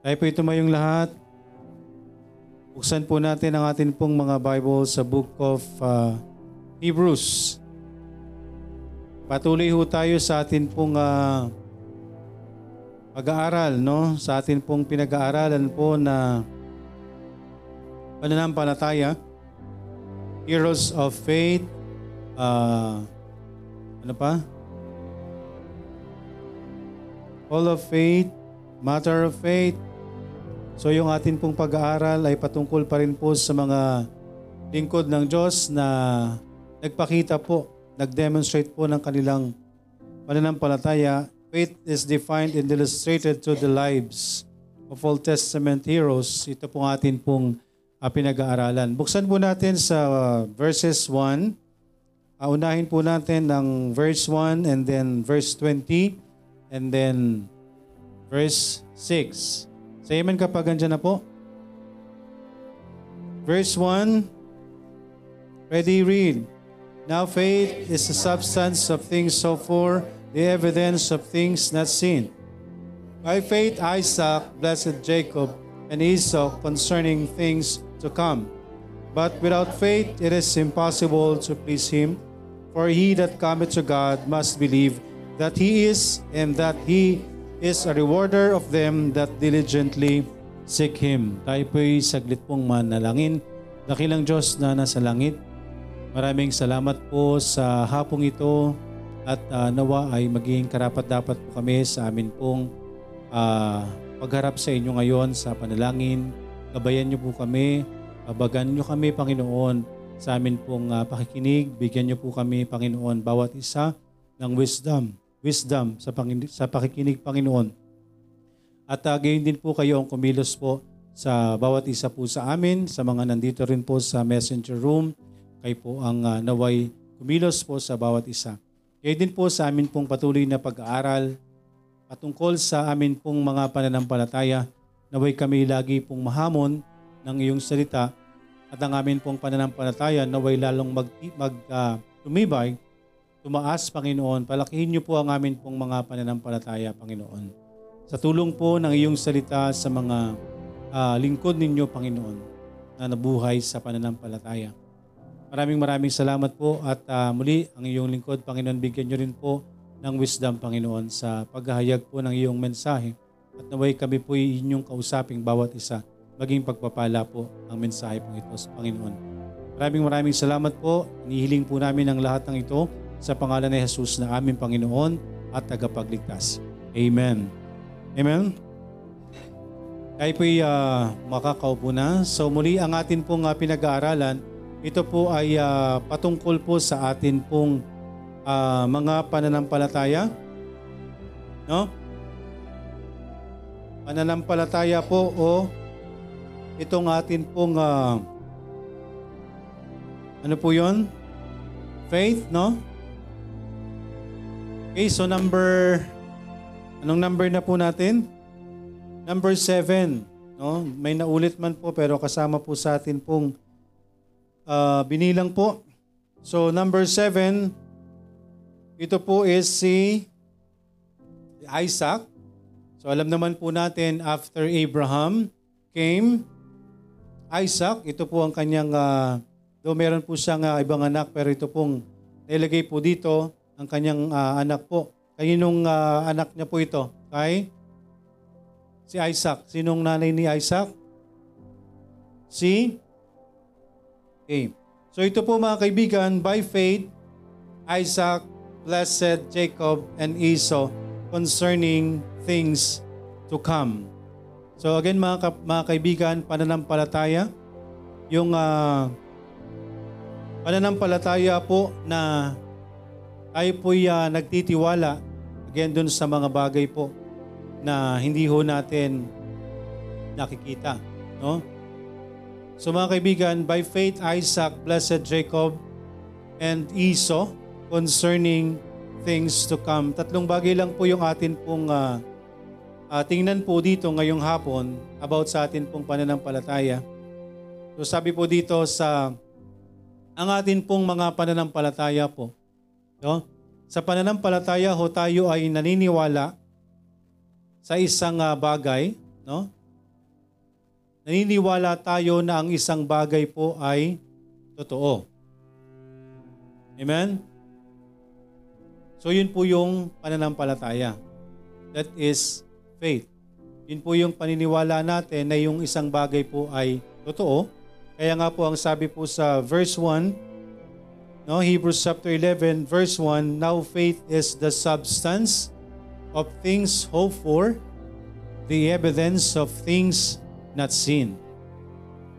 Tayo po tumayong lahat. Buksan po natin ang atin pong mga Bible sa Book of uh, Hebrews. Patuloy ho tayo sa atin pong uh, pag-aaral, no? Sa atin pong pinag-aaralan po na pananampalataya, Heroes of Faith, uh, ano pa? Hall of Faith, Matter of Faith, So yung atin pong pag-aaral ay patungkol pa rin po sa mga lingkod ng Diyos na nagpakita po, nag-demonstrate po ng kanilang pananampalataya. Faith is defined and illustrated to the lives of Old Testament heroes. Ito po atin pong uh, pinag-aaralan. Buksan po natin sa uh, verses 1. Uh, unahin po natin ng verse 1 and then verse 20 and then verse 6. Say amen kapag andyan na po. Verse 1. Ready, read. Now faith is the substance of things so for, the evidence of things not seen. By faith Isaac blessed Jacob and Esau concerning things to come. But without faith it is impossible to please him, for he that cometh to God must believe that he is, and that he is a rewarder of them that diligently seek Him. Tayo po'y saglit pong manalangin. Dakilang Diyos na nasa langit, maraming salamat po sa hapong ito at uh, nawa ay maging karapat-dapat po kami sa amin pong uh, pagharap sa inyo ngayon sa panalangin. Gabayan niyo po kami, abagan niyo kami Panginoon sa amin pong uh, pakikinig. Bigyan niyo po kami Panginoon bawat isa ng wisdom wisdom sa, pangin- sa pakikinig, Panginoon. At uh, gayon din po kayo ang kumilos po sa bawat isa po sa amin, sa mga nandito rin po sa messenger room. Kayo po ang uh, naway kumilos po sa bawat isa. Gayon din po sa amin pong patuloy na pag-aaral patungkol sa amin pong mga pananampalataya. Naway kami lagi pong mahamon ng iyong salita at ang amin pong pananampalataya naway lalong mag, mag uh, tumibay tumaas, Panginoon. Palakihin niyo po ang amin pong mga pananampalataya, Panginoon. Sa tulong po ng iyong salita sa mga uh, lingkod ninyo, Panginoon, na nabuhay sa pananampalataya. Maraming maraming salamat po at uh, muli ang iyong lingkod, Panginoon, bigyan niyo rin po ng wisdom, Panginoon, sa paghahayag po ng iyong mensahe. At naway kami po inyong kausaping bawat isa, maging pagpapala po ang mensahe po ito sa Panginoon. Maraming maraming salamat po. Inihiling po namin ang lahat ng ito sa pangalan ni Jesus na aming Panginoon at tagapagligtas. Amen. Amen? Tayo po'y uh, makakaupo na. So muli ang atin pong uh, pinag-aaralan, ito po ay uh, patungkol po sa atin pong uh, mga pananampalataya. No? Pananampalataya po o itong atin pong uh, ano po yon? Faith, no? Okay, so number, anong number na po natin? Number seven. No? May naulit man po pero kasama po sa atin pong uh, binilang po. So number seven, ito po is si Isaac. So alam naman po natin after Abraham came Isaac. Ito po ang kanyang, uh, though meron po siyang uh, ibang anak pero ito pong nilagay po dito ang kanyang uh, anak po. Kaninong uh, anak niya po ito? Kay si Isaac. Sinong nanay ni Isaac? Si Okay. So ito po mga kaibigan, by faith, Isaac blessed Jacob and Esau concerning things to come. So again mga, ka- mga kaibigan, pananampalataya, yung uh, pananampalataya po na tayo po'y uh, nagtitiwala again dun sa mga bagay po na hindi ho natin nakikita. No? So mga kaibigan, by faith Isaac blessed Jacob and Esau concerning things to come. Tatlong bagay lang po yung atin pong uh, uh, tingnan po dito ngayong hapon about sa atin pong pananampalataya. So sabi po dito sa ang atin pong mga pananampalataya po No? Sa pananampalataya ho tayo ay naniniwala sa isang uh, bagay, no? naniniwala tayo na ang isang bagay po ay totoo. Amen? So yun po yung pananampalataya. That is faith. Yun po yung paniniwala natin na yung isang bagay po ay totoo. Kaya nga po ang sabi po sa verse 1, no, Hebrews chapter 11 verse 1, now faith is the substance of things hoped for, the evidence of things not seen.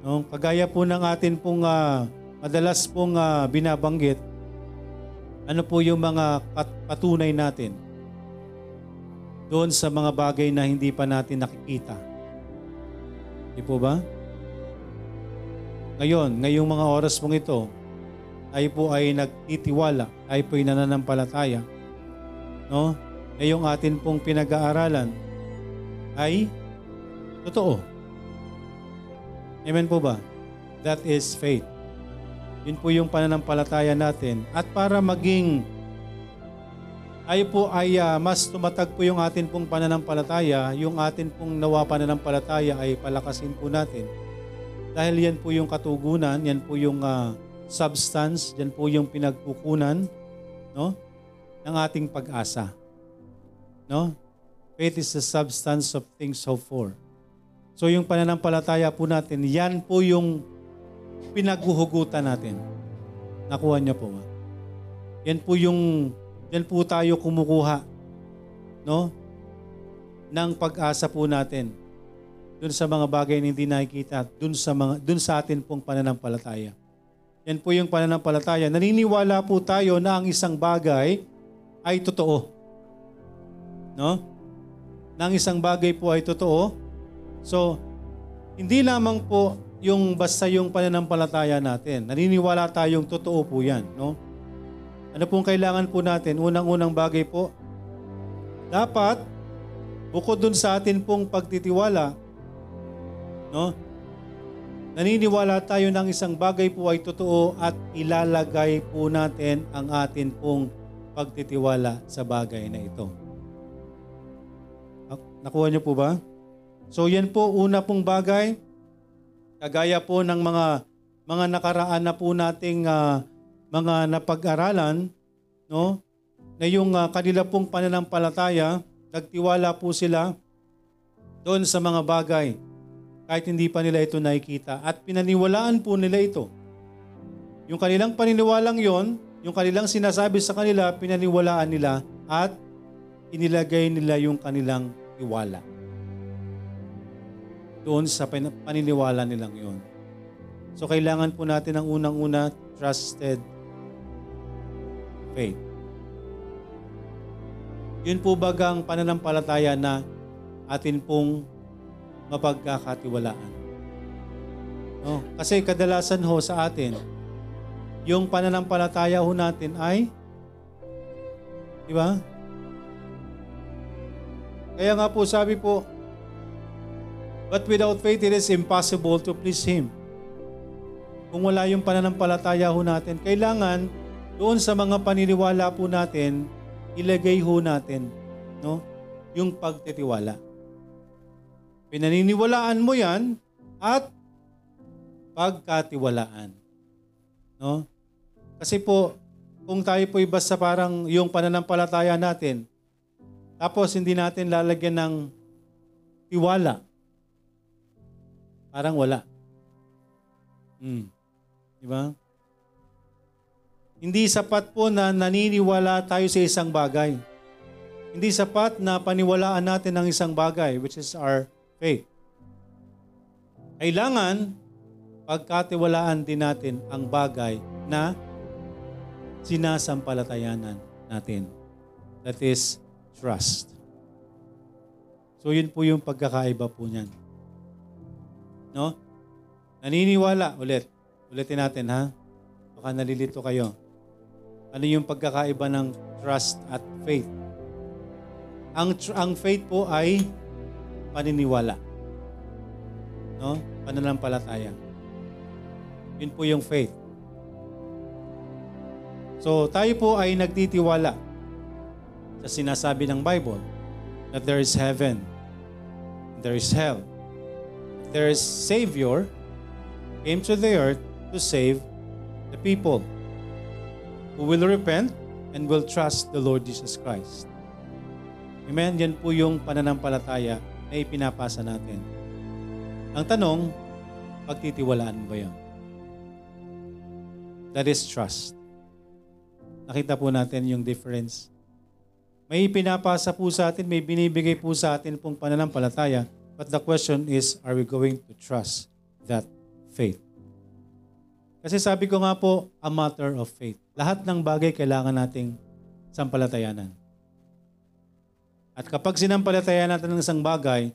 No, kagaya po ng atin pong uh, madalas pong uh, binabanggit, ano po yung mga patunay natin doon sa mga bagay na hindi pa natin nakikita. Di po ba? Ngayon, ngayong mga oras pong ito, tayo po ay nagtitiwala, tayo po ay nananampalataya. No? Ngayong atin pong pinag-aaralan ay totoo. Amen po ba? That is faith. Yun po yung pananampalataya natin. At para maging ay po ay uh, mas tumatag po yung atin pong pananampalataya, yung atin pong nawa pananampalataya ay palakasin po natin. Dahil yan po yung katugunan, yan po yung uh, substance, yan po yung pinagkukunan no, ng ating pag-asa. No? Faith is the substance of things hoped for. So yung pananampalataya po natin, yan po yung pinaghuhugutan natin. Nakuha niya po. Yan po yung, yan po tayo kumukuha. No? ng pag-asa po natin dun sa mga bagay na hindi nakikita, dun sa, mga, dun sa atin pong pananampalataya. Yan po yung pananampalataya. Naniniwala po tayo na ang isang bagay ay totoo. No? Na ang isang bagay po ay totoo So, hindi lamang po yung basta yung pananampalataya natin. Naniniwala tayong totoo po yan. No? Ano pong kailangan po natin? Unang-unang bagay po, dapat, bukod dun sa atin pong pagtitiwala, no? Naniniwala tayo ng isang bagay po ay totoo at ilalagay po natin ang atin pong pagtitiwala sa bagay na ito. Nakuha niyo po ba? So yan po una pong bagay kagaya po ng mga mga nakaraan na po nating uh, mga napag-aralan no na yung uh, kanila pong pananampalataya nagtiwala po sila doon sa mga bagay kahit hindi pa nila ito nakikita at pinaniwalaan po nila ito. Yung kanilang paniniwalang yon, yung kanilang sinasabi sa kanila, pinaniwalaan nila at inilagay nila yung kanilang tiwala doon sa paniniwala nilang yon. So kailangan po natin ang unang-una trusted faith. Yun po bagang pananampalataya na atin pong mapagkakatiwalaan. No? Kasi kadalasan ho sa atin, yung pananampalataya ho natin ay, di ba? Kaya nga po sabi po, But without faith, it is impossible to please Him. Kung wala yung pananampalataya ho natin, kailangan doon sa mga paniniwala po natin, ilagay ho natin no, yung pagtitiwala. Pinaniniwalaan mo yan at pagkatiwalaan. No? Kasi po, kung tayo po basta parang yung pananampalataya natin, tapos hindi natin lalagyan ng tiwala, Parang wala. Hmm. Di ba? Hindi sapat po na naniniwala tayo sa isang bagay. Hindi sapat na paniwalaan natin ang isang bagay, which is our faith. Kailangan pagkatiwalaan din natin ang bagay na sinasampalatayanan natin. That is trust. So yun po yung pagkakaiba po niyan. No? Naniniwala ulit. Ulitin natin ha. Baka nalilito kayo. Ano yung pagkakaiba ng trust at faith? Ang ang faith po ay paniniwala. No? Pananampalataya. Yun po yung faith. So, tayo po ay nagtitiwala sa sinasabi ng Bible that there is heaven, there is hell, their Savior came to the earth to save the people who will repent and will trust the Lord Jesus Christ. Amen? Yan po yung pananampalataya na ipinapasa natin. Ang tanong, pagtitiwalaan mo ba yan? That is trust. Nakita po natin yung difference. May pinapasa po sa atin, may binibigay po sa atin pong pananampalataya. But the question is, are we going to trust that faith? Kasi sabi ko nga po, a matter of faith. Lahat ng bagay kailangan nating sampalatayanan. At kapag sinampalatayanan natin ng isang bagay,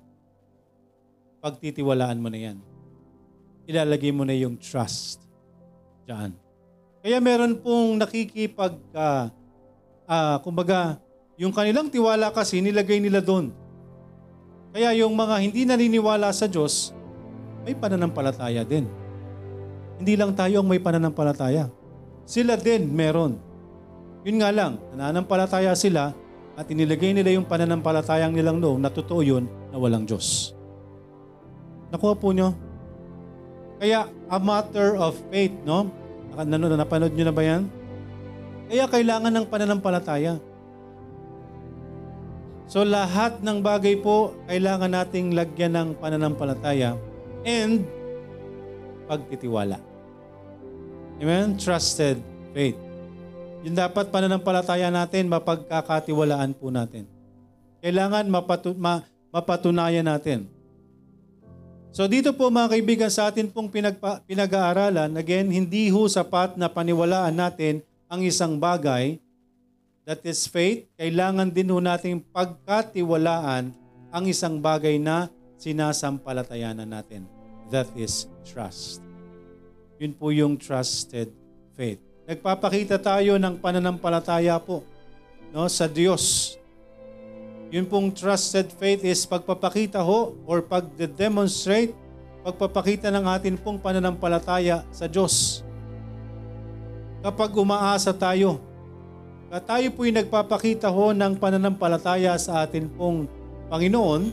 pagtitiwalaan mo na yan. Ilalagay mo na yung trust diyan. Kaya meron pong nakikipag, uh, uh, kumbaga, yung kanilang tiwala kasi nilagay nila doon. Kaya yung mga hindi naniniwala sa Diyos, may pananampalataya din. Hindi lang tayo ang may pananampalataya. Sila din meron. Yun nga lang, nananampalataya sila at inilagay nila yung pananampalatayang nilang noong na totoo yun na walang Diyos. Nakuha po nyo? Kaya a matter of faith, no? Nanonood, napanood nyo na ba yan? Kaya kailangan ng pananampalataya. So lahat ng bagay po, kailangan nating lagyan ng pananampalataya and pagtitiwala. Amen? Trusted faith. Yung dapat pananampalataya natin, mapagkakatiwalaan po natin. Kailangan mapatu- ma- mapatunayan natin. So dito po mga kaibigan sa atin pong pinagpa, pinag-aaralan, again, hindi ho sapat na paniwalaan natin ang isang bagay, that is faith, kailangan din ho nating pagkatiwalaan ang isang bagay na sinasampalatayanan natin. That is trust. Yun po yung trusted faith. Nagpapakita tayo ng pananampalataya po no, sa Diyos yun pong trusted faith is pagpapakita ho or pag-demonstrate, pagpapakita ng atin pong pananampalataya sa Diyos. Kapag umaasa tayo, at tayo po'y nagpapakita ho ng pananampalataya sa atin pong Panginoon,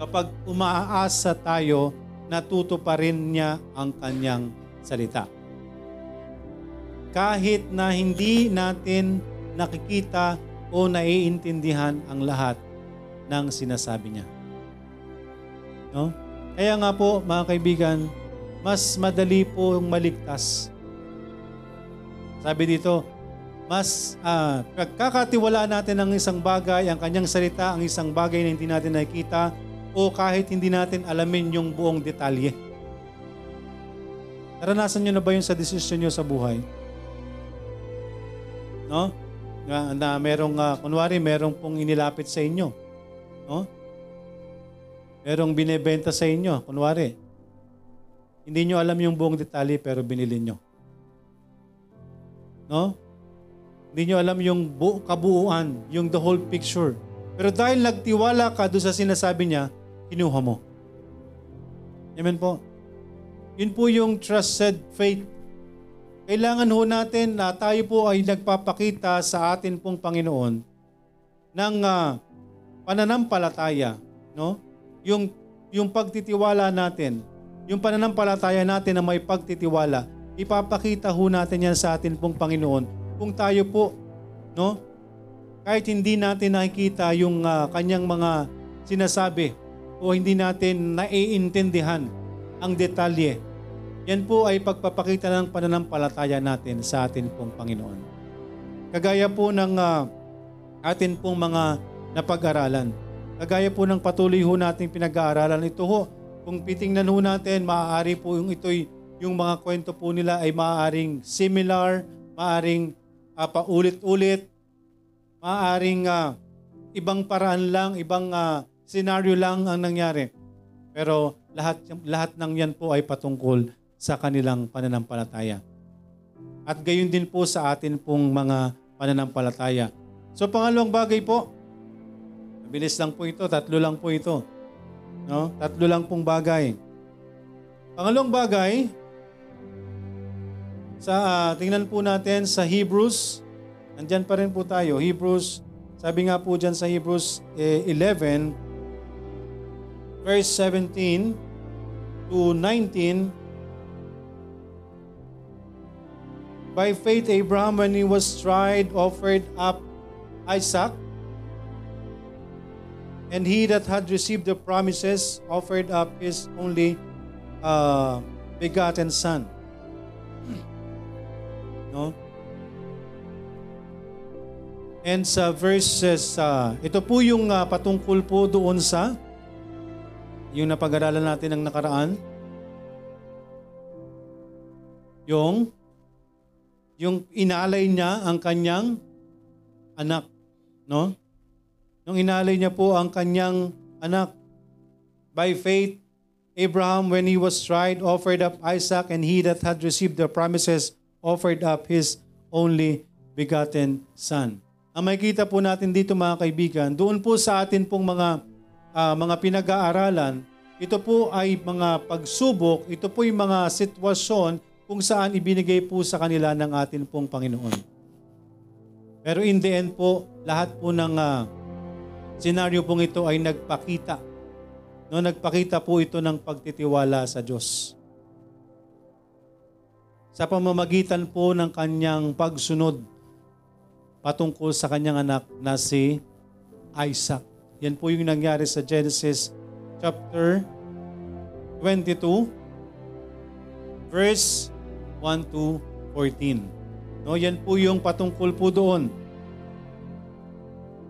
kapag umaasa tayo, natuto pa rin niya ang kanyang salita. Kahit na hindi natin nakikita o naiintindihan ang lahat ng sinasabi niya. No? Kaya nga po, mga kaibigan, mas madali po maligtas. Sabi dito, mas uh, kakatiwala natin ang isang bagay, ang kanyang salita, ang isang bagay na hindi natin nakikita o kahit hindi natin alamin yung buong detalye. Naranasan nyo na ba yun sa desisyon nyo sa buhay? No? na, na merong, uh, kunwari, merong pong inilapit sa inyo. No? Merong binebenta sa inyo, kunwari. Hindi nyo alam yung buong detalye pero binili nyo. No? Hindi nyo alam yung bu- kabuuan, yung the whole picture. Pero dahil nagtiwala ka doon sa sinasabi niya, kinuha mo. Amen po. Yun po yung trusted faith kailangan ho natin na tayo po ay nagpapakita sa atin pong Panginoon ng uh, pananampalataya, no? Yung yung pagtitiwala natin, yung pananampalataya natin na may pagtitiwala, ipapakita ho natin yan sa atin pong Panginoon kung tayo po, no? Kahit hindi natin nakikita yung uh, kanyang mga sinasabi o hindi natin naiintindihan ang detalye yan po ay pagpapakita ng pananampalataya natin sa atin pong Panginoon. Kagaya po ng uh, atin pong mga napag-aralan. Kagaya po ng patuloy ho nating pinag-aaralan. Ito ho, kung pitingnan ho natin, maaari po yung ito'y yung mga kwento po nila ay maaaring similar, maaaring uh, paulit-ulit, maaaring uh, ibang paraan lang, ibang uh, scenario lang ang nangyari. Pero lahat lahat ng yan po ay patungkol sa kanilang pananampalataya. At gayon din po sa atin pong mga pananampalataya. So pangalawang bagay po, mabilis lang po ito, tatlo lang po ito. No? Tatlo lang pong bagay. Pangalawang bagay, sa uh, tingnan po natin sa Hebrews, nandyan pa rin po tayo, Hebrews, sabi nga po dyan sa Hebrews eh, 11, verse 17, to 19, By faith, Abraham, when he was tried, offered up Isaac. And he that had received the promises offered up his only uh, begotten son. No? And sa verses, uh, ito po yung uh, patungkol po doon sa yung napag-aralan natin ng nakaraan. Yung yung inalay niya ang kanyang anak, no? Nung inalay niya po ang kanyang anak by faith Abraham when he was tried offered up Isaac and he that had received the promises offered up his only begotten son. Ang makikita po natin dito mga kaibigan, doon po sa atin pong mga uh, mga pinag-aaralan, ito po ay mga pagsubok, ito po yung mga sitwasyon kung saan ibinigay po sa kanila ng atin pong Panginoon. Pero in the end po, lahat po ng uh, senaryo pong ito ay nagpakita. No, nagpakita po ito ng pagtitiwala sa Diyos. Sa pamamagitan po ng kanyang pagsunod patungkol sa kanyang anak na si Isaac. Yan po yung nangyari sa Genesis chapter 22 verse 1 to 14. No, yan po yung patungkol po doon.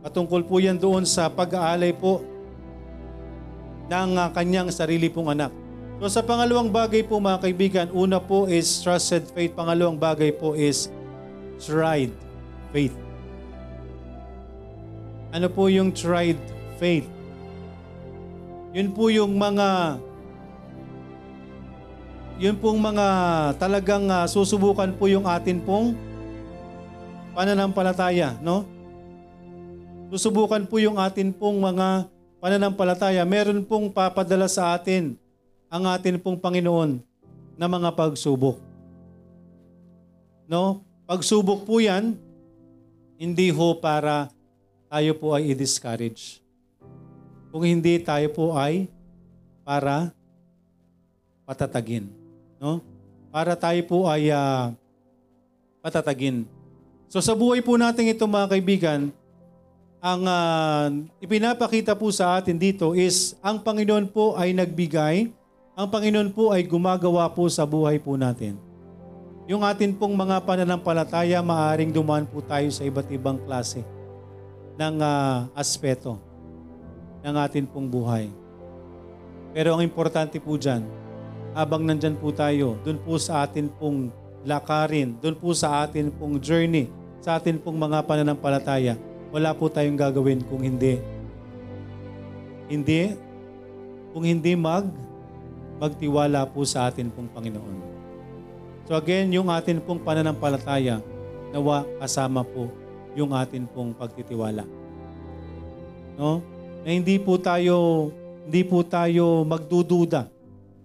Patungkol po yan doon sa pag-aalay po ng uh, kanyang sarili pong anak. So sa pangalawang bagay po mga kaibigan, una po is trusted faith, pangalawang bagay po is tried faith. Ano po yung tried faith? Yun po yung mga yun pong mga talagang uh, susubukan po yung atin pong pananampalataya, no? Susubukan po yung atin pong mga pananampalataya. Meron pong papadala sa atin ang atin pong Panginoon na mga pagsubok. No? Pagsubok po yan, hindi ho para tayo po ay i-discourage. Kung hindi, tayo po ay para patatagin no? Para tayo po ay uh, patatagin. So sa buhay po natin ito mga kaibigan, ang uh, ipinapakita po sa atin dito is ang Panginoon po ay nagbigay, ang Panginoon po ay gumagawa po sa buhay po natin. Yung atin pong mga pananampalataya, maaring dumaan po tayo sa iba't ibang klase ng uh, aspeto ng atin pong buhay. Pero ang importante po dyan, habang nandyan po tayo, doon po sa atin pong lakarin, doon po sa atin pong journey, sa atin pong mga pananampalataya, wala po tayong gagawin kung hindi. Hindi, kung hindi mag, magtiwala po sa atin pong Panginoon. So again, yung atin pong pananampalataya, nawa kasama po yung atin pong pagtitiwala. No? Na hindi po tayo hindi po tayo magdududa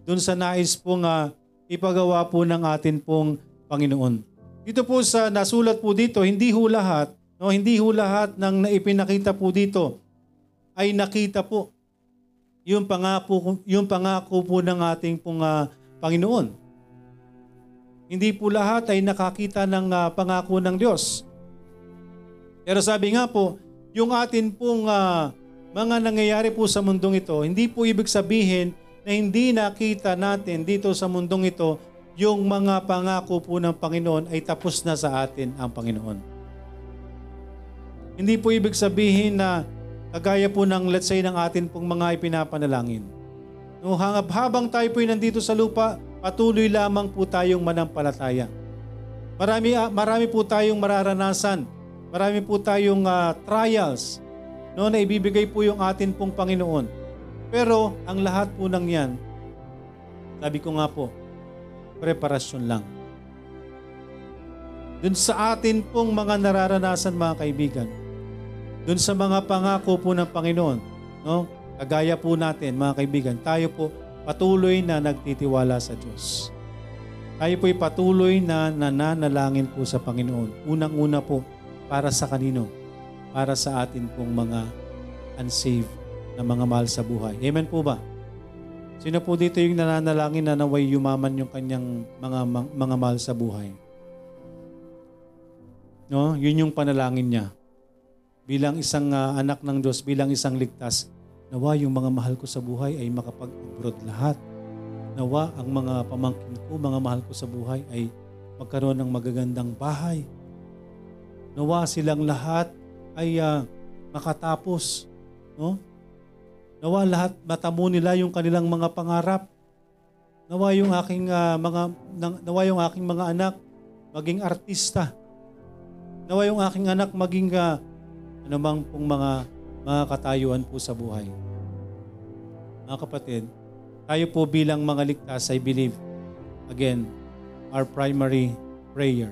dun sa nais pong uh, ipagawa po ng atin pong Panginoon. Dito po sa nasulat po dito, hindi ho lahat, no, hindi ho lahat ng naipinakita po dito ay nakita po yung pangako, yung pangako po ng ating pong uh, Panginoon. Hindi po lahat ay nakakita ng uh, pangako ng Diyos. Pero sabi nga po, yung atin pong uh, mga nangyayari po sa mundong ito, hindi po ibig sabihin na hindi nakita natin dito sa mundong ito yung mga pangako po ng Panginoon ay tapos na sa atin ang Panginoon. Hindi po ibig sabihin na kagaya po ng let's say ng atin pong mga ipinapanalangin. No, habang tayo po nandito sa lupa, patuloy lamang po tayong manampalataya. Marami, ah, marami po tayong mararanasan. Marami po tayong uh, trials no, na ibibigay po yung atin pong Panginoon. Pero ang lahat po ng yan, sabi ko nga po, preparasyon lang. Dun sa atin pong mga nararanasan mga kaibigan, dun sa mga pangako po ng Panginoon, no? kagaya po natin mga kaibigan, tayo po patuloy na nagtitiwala sa Diyos. Tayo po'y patuloy na nananalangin po sa Panginoon. Unang-una po para sa kanino? Para sa atin pong mga unsaved na mga mahal sa buhay. Amen po ba? Sino po dito yung nananalangin na naway yumaman yung kanyang mga mga mahal sa buhay? No, yun yung panalangin niya. Bilang isang ah, anak ng Diyos, bilang isang ligtas, nawa yung mga mahal ko sa buhay ay makapag-abroad lahat. Nawa ang mga pamangkin ko, mga mahal ko sa buhay ay magkaroon ng magagandang bahay. Nawa silang lahat ay ah, makatapos. No? Nawa lahat matamo nila yung kanilang mga pangarap. Nawa yung aking ah, mga nawa yung aking mga anak maging artista. Nawa yung aking anak maging uh, anumang pong mga mga katayuan po sa buhay. Mga kapatid, tayo po bilang mga ligtas, I believe, again, our primary prayer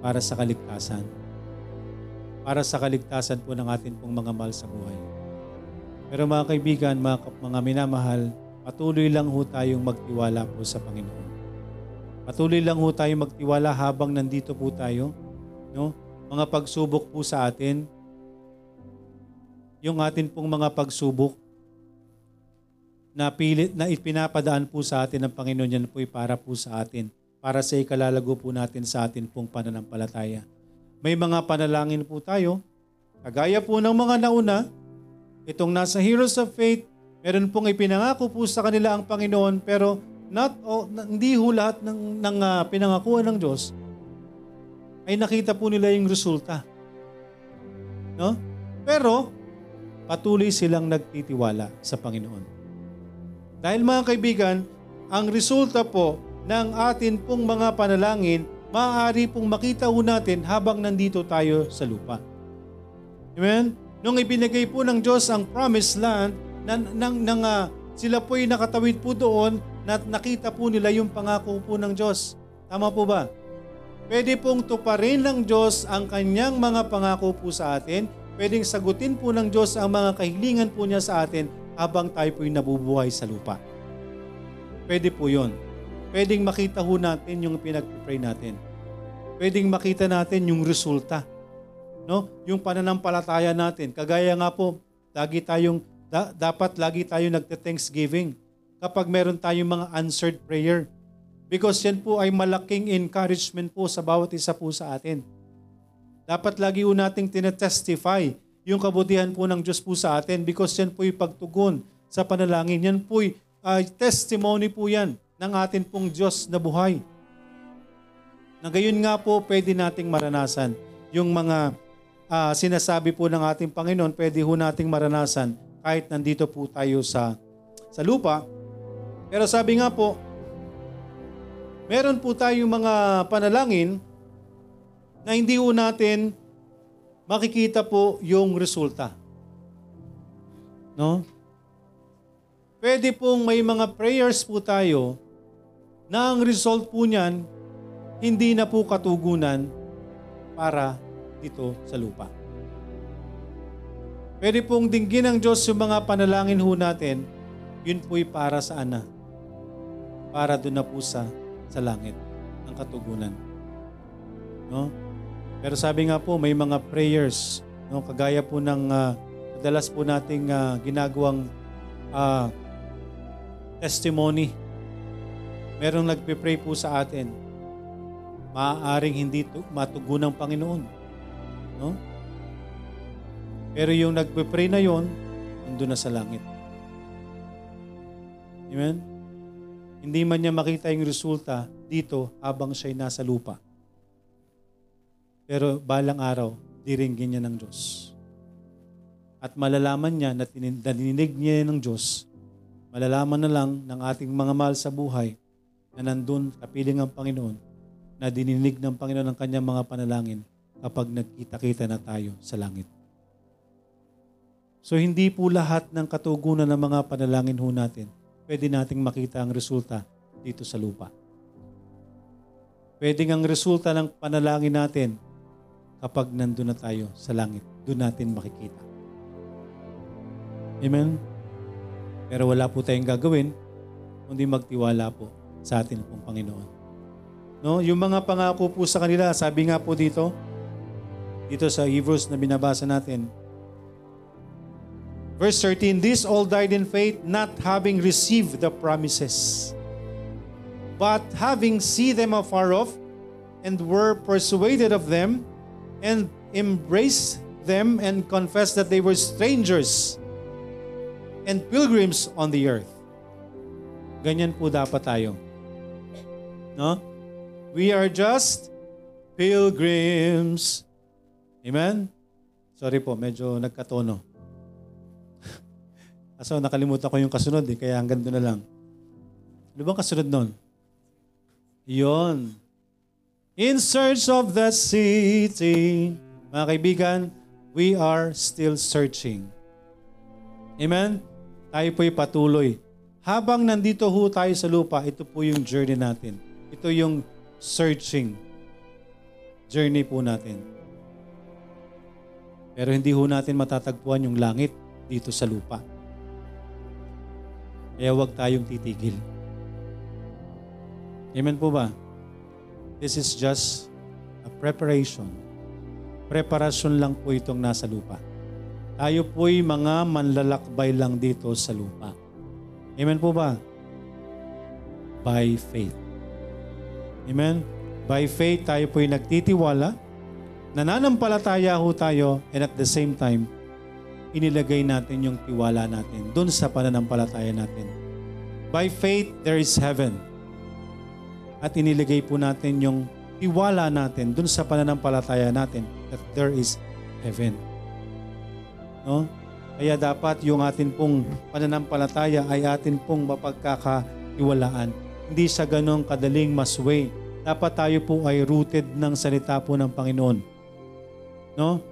para sa kaligtasan. Para sa kaligtasan po ng atin pong mga mahal sa buhay. Pero mga kaibigan, mga, mga minamahal, patuloy lang ho tayong magtiwala po sa Panginoon. Patuloy lang ho tayong magtiwala habang nandito po tayo. No? Mga pagsubok po sa atin, yung atin pong mga pagsubok na pilit na ipinapadaan po sa atin ng Panginoon yan po para po sa atin, para sa ikalalago po natin sa atin pong pananampalataya. May mga panalangin po tayo, kagaya po ng mga nauna, itong nasa Heroes of Faith, meron pong ipinangako po sa kanila ang Panginoon pero not oh, hindi ho lahat ng, ng ah, pinangakuan ng Diyos ay nakita po nila yung resulta. No? Pero patuloy silang nagtitiwala sa Panginoon. Dahil mga kaibigan, ang resulta po ng atin pong mga panalangin, maaari pong makita ho natin habang nandito tayo sa lupa. Amen? Nung ibinigay po ng Diyos ang promised land, nang, nang, nang ah, sila po'y nakatawid po doon, na nakita po nila yung pangako po ng Diyos. Tama po ba? Pwede pong tuparin ng Diyos ang kanyang mga pangako po sa atin. Pwedeng sagutin po ng Diyos ang mga kahilingan po niya sa atin habang tayo po'y nabubuhay sa lupa. Pwede po yon. Pwedeng makita ho natin yung pinag-pray natin. Pwedeng makita natin yung resulta. No? Yung pananampalataya natin. Kagaya nga po, lagi tayong, da- dapat lagi tayong nagte-thanksgiving kapag meron tayong mga answered prayer. Because yan po ay malaking encouragement po sa bawat isa po sa atin. Dapat lagi po nating tinetestify yung kabutihan po ng Diyos po sa atin because yan po'y pagtugon sa panalangin. Yan po'y uh, testimony po yan ng atin pong Diyos na buhay. Na gayon nga po pwede nating maranasan yung mga ah, sinasabi po ng ating Panginoon, pwede ho nating maranasan kahit nandito po tayo sa, sa lupa. Pero sabi nga po, meron po tayong mga panalangin na hindi ho natin makikita po yung resulta. No? Pwede pong may mga prayers po tayo na ang result po niyan hindi na po katugunan para dito sa lupa. Pwede pong dinggin ng Diyos yung mga panalangin ho natin, yun po'y para sa ana. Para doon na po sa, sa langit, ang katugunan. No? Pero sabi nga po, may mga prayers, no, kagaya po ng uh, madalas po nating uh, ginagawang uh, testimony. Merong nagpe-pray po sa atin. Maaaring hindi tu- matugon ng Panginoon. No? Pero yung nagpe-pray na yon, nandun na sa langit. Amen? Hindi man niya makita yung resulta dito habang siya'y nasa lupa. Pero balang araw, diringgin niya ng Diyos. At malalaman niya na dininig niya ng Diyos, malalaman na lang ng ating mga mahal sa buhay na nandun kapiling ang Panginoon, na dininig ng Panginoon ang kanyang mga panalangin kapag nagkita-kita na tayo sa langit. So hindi po lahat ng katugunan ng mga panalangin ho natin, pwede nating makita ang resulta dito sa lupa. Pwede ang resulta ng panalangin natin kapag nandun na tayo sa langit. Doon natin makikita. Amen? Pero wala po tayong gagawin kundi magtiwala po sa atin pong Panginoon. No, yung mga pangako po sa kanila, sabi nga po dito, dito sa Hebrews na binabasa natin, Verse 13, These all died in faith, not having received the promises, but having seen them afar off, and were persuaded of them, and embraced them, and confessed that they were strangers and pilgrims on the earth. Ganyan po dapat tayo. No? We are just pilgrims. Amen? Sorry po, medyo nagkatono. Kaso nakalimutan ko yung kasunod eh, kaya hanggang doon na lang. Ano bang kasunod nun? Iyon. In search of the city. Mga kaibigan, we are still searching. Amen? Tayo po'y patuloy. Habang nandito ho tayo sa lupa, ito po yung journey natin. Ito yung searching journey po natin. Pero hindi ho natin matatagpuan yung langit dito sa lupa. Kaya huwag tayong titigil. Amen po ba? This is just a preparation. Preparasyon lang po itong nasa lupa. Tayo po'y mga manlalakbay lang dito sa lupa. Amen po ba? By faith. Amen? By faith, tayo po'y nagtitiwala, nananampalataya ho tayo, and at the same time, inilagay natin yung tiwala natin dun sa pananampalataya natin. By faith, there is heaven. At inilagay po natin yung tiwala natin dun sa pananampalataya natin that there is heaven. No? Kaya dapat yung atin pong pananampalataya ay atin pong mapagkakatiwalaan. Hindi sa ganong kadaling masway. Dapat tayo po ay rooted ng salita po ng Panginoon. No?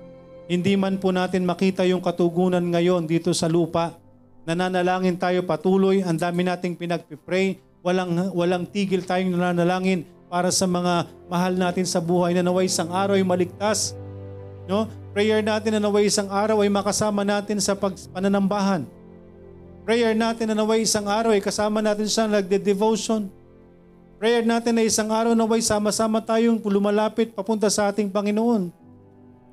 Hindi man po natin makita yung katugunan ngayon dito sa lupa. Nananalangin tayo patuloy, ang dami nating pinagpipray, walang, walang tigil tayong nananalangin para sa mga mahal natin sa buhay na naway isang araw ay maligtas. No? Prayer natin na naway isang araw ay makasama natin sa pananambahan. Prayer natin na naway isang araw ay kasama natin sa nagde-devotion. Prayer natin na isang araw naway sama-sama tayong lumalapit papunta sa ating Panginoon.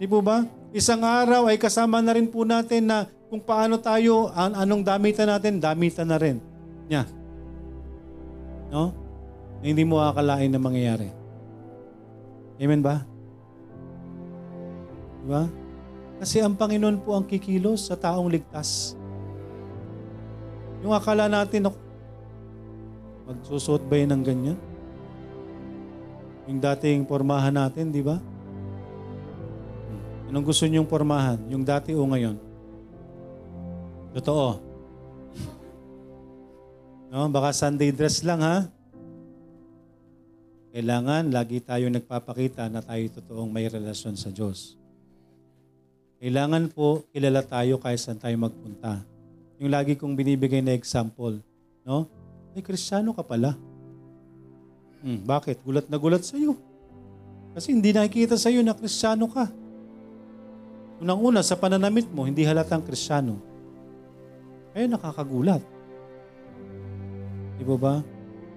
Di po ba? Isang araw ay kasama na rin po natin na kung paano tayo, an anong damitan natin, damitan na rin. Nya. No? Na hindi mo akalain na mangyayari. Amen ba? Diba? Kasi ang Panginoon po ang kikilos sa taong ligtas. Yung akala natin, ako, magsusot ba yun ng ganyan? Yung dating pormahan natin, di ba? Anong gusto niyong pormahan? Yung dati o ngayon? Totoo. No, baka Sunday dress lang ha. Kailangan lagi tayo nagpapakita na tayo totoong may relasyon sa Diyos. Kailangan po kilala tayo kahit saan tayo magpunta. Yung lagi kong binibigay na example, no? Ay, kristyano ka pala. Hmm, bakit? Gulat na gulat sa'yo. Kasi hindi nakikita sa'yo na kristyano ka. Unang-una, sa pananamit mo, hindi halatang kristyano. Kaya nakakagulat. Di ba ba?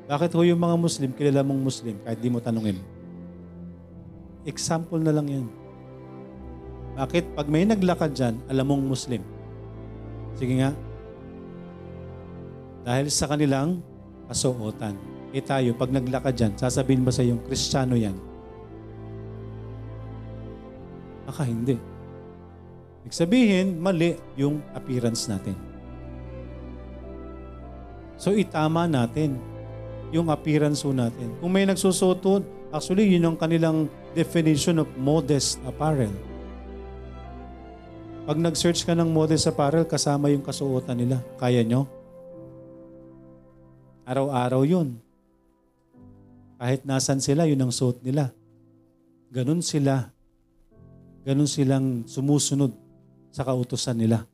Bakit ho yung mga Muslim, kilala mong Muslim kahit di mo tanungin? Example na lang yan. Bakit? Pag may naglakad dyan, alam mong Muslim. Sige nga. Dahil sa kanilang kasuotan. E tayo, pag naglakad dyan, sasabihin ba sa yung Kristiyano yan? Baka hindi. Ibig sabihin, mali yung appearance natin. So itama natin yung appearance ho natin. Kung may nagsusuot, actually yun yung kanilang definition of modest apparel. Pag nag-search ka ng modest apparel, kasama yung kasuotan nila. Kaya nyo? Araw-araw yun. Kahit nasan sila, yun ang suot nila. Ganun sila. Ganun silang sumusunod sa kautusan nila.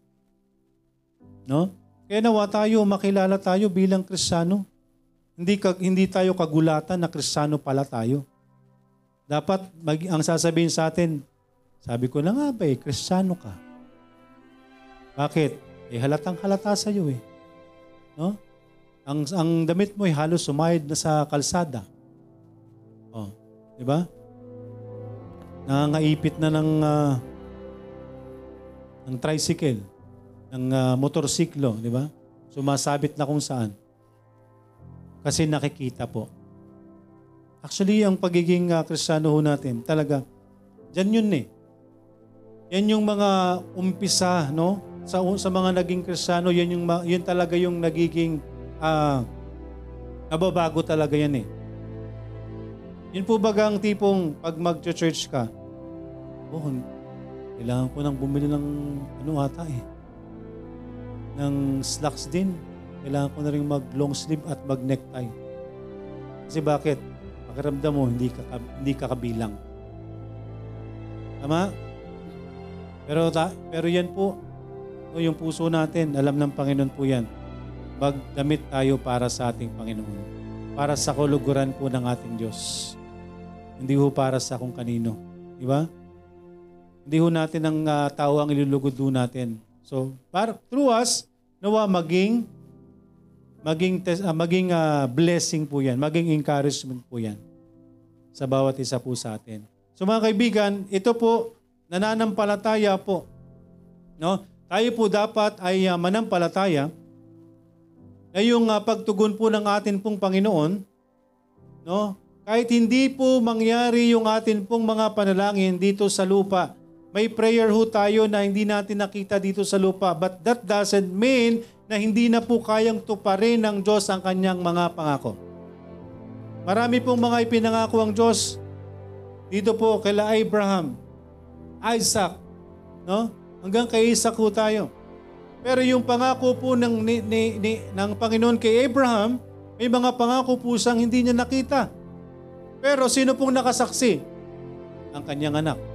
No? Kaya nawa tayo, makilala tayo bilang kristyano. Hindi, ka, hindi tayo kagulatan na kristyano pala tayo. Dapat mag, ang sasabihin sa atin, sabi ko na nga ba eh, kristyano ka. Bakit? Eh halatang halata sa iyo eh. No? Ang, ang damit mo ay halos sumayad na sa kalsada. Oh, di ba? Nangangaipit na ng uh, ng tricycle. ng ah, motorsiklo, di ba? Sumasabit na kung saan. Kasi nakikita po. Actually, ang pagiging uh, kristyano ho natin, talaga, dyan yun eh. Yan yung mga umpisa, no? Sa, sa mga naging kristyano, yan, yung, yun talaga yung nagiging ah, nababago talaga yan eh. Yun po baga ang tipong pag mag-church ka, oh, kailangan ko nang bumili ng ano ata eh. Ng slacks din. Kailangan ko na rin mag long sleeve at mag necktie. Kasi bakit? Pakiramdam mo, hindi ka, hindi ka kabilang. Tama? Pero, ta, pero yan po, no, yung puso natin, alam ng Panginoon po yan. Magdamit tayo para sa ating Panginoon. Para sa kuluguran po ng ating Diyos. Hindi ho para sa kung kanino. Di ba? Hindi ho natin ang uh, tao ang ilulugod ho natin. So, para, through us, nawa maging maging tes, uh, maging uh, blessing po 'yan, maging encouragement po 'yan sa bawat isa po sa atin. So mga kaibigan, ito po nananampalataya po. No? Tayo po dapat ay uh, manampalataya na yung uh, pagtugon po ng atin pong Panginoon, no? Kahit hindi po mangyari yung atin pong mga panalangin dito sa lupa, may prayer ho tayo na hindi natin nakita dito sa lupa. But that doesn't mean na hindi na po kayang tuparin ng Diyos ang kanyang mga pangako. Marami pong mga ipinangako ang Diyos. Dito po kila Abraham, Isaac, no? Hanggang kay Isaac ho tayo. Pero yung pangako po ng, ni, ni, ni, ng Panginoon kay Abraham, may mga pangako po siyang hindi niya nakita. Pero sino pong nakasaksi? Ang kanyang anak.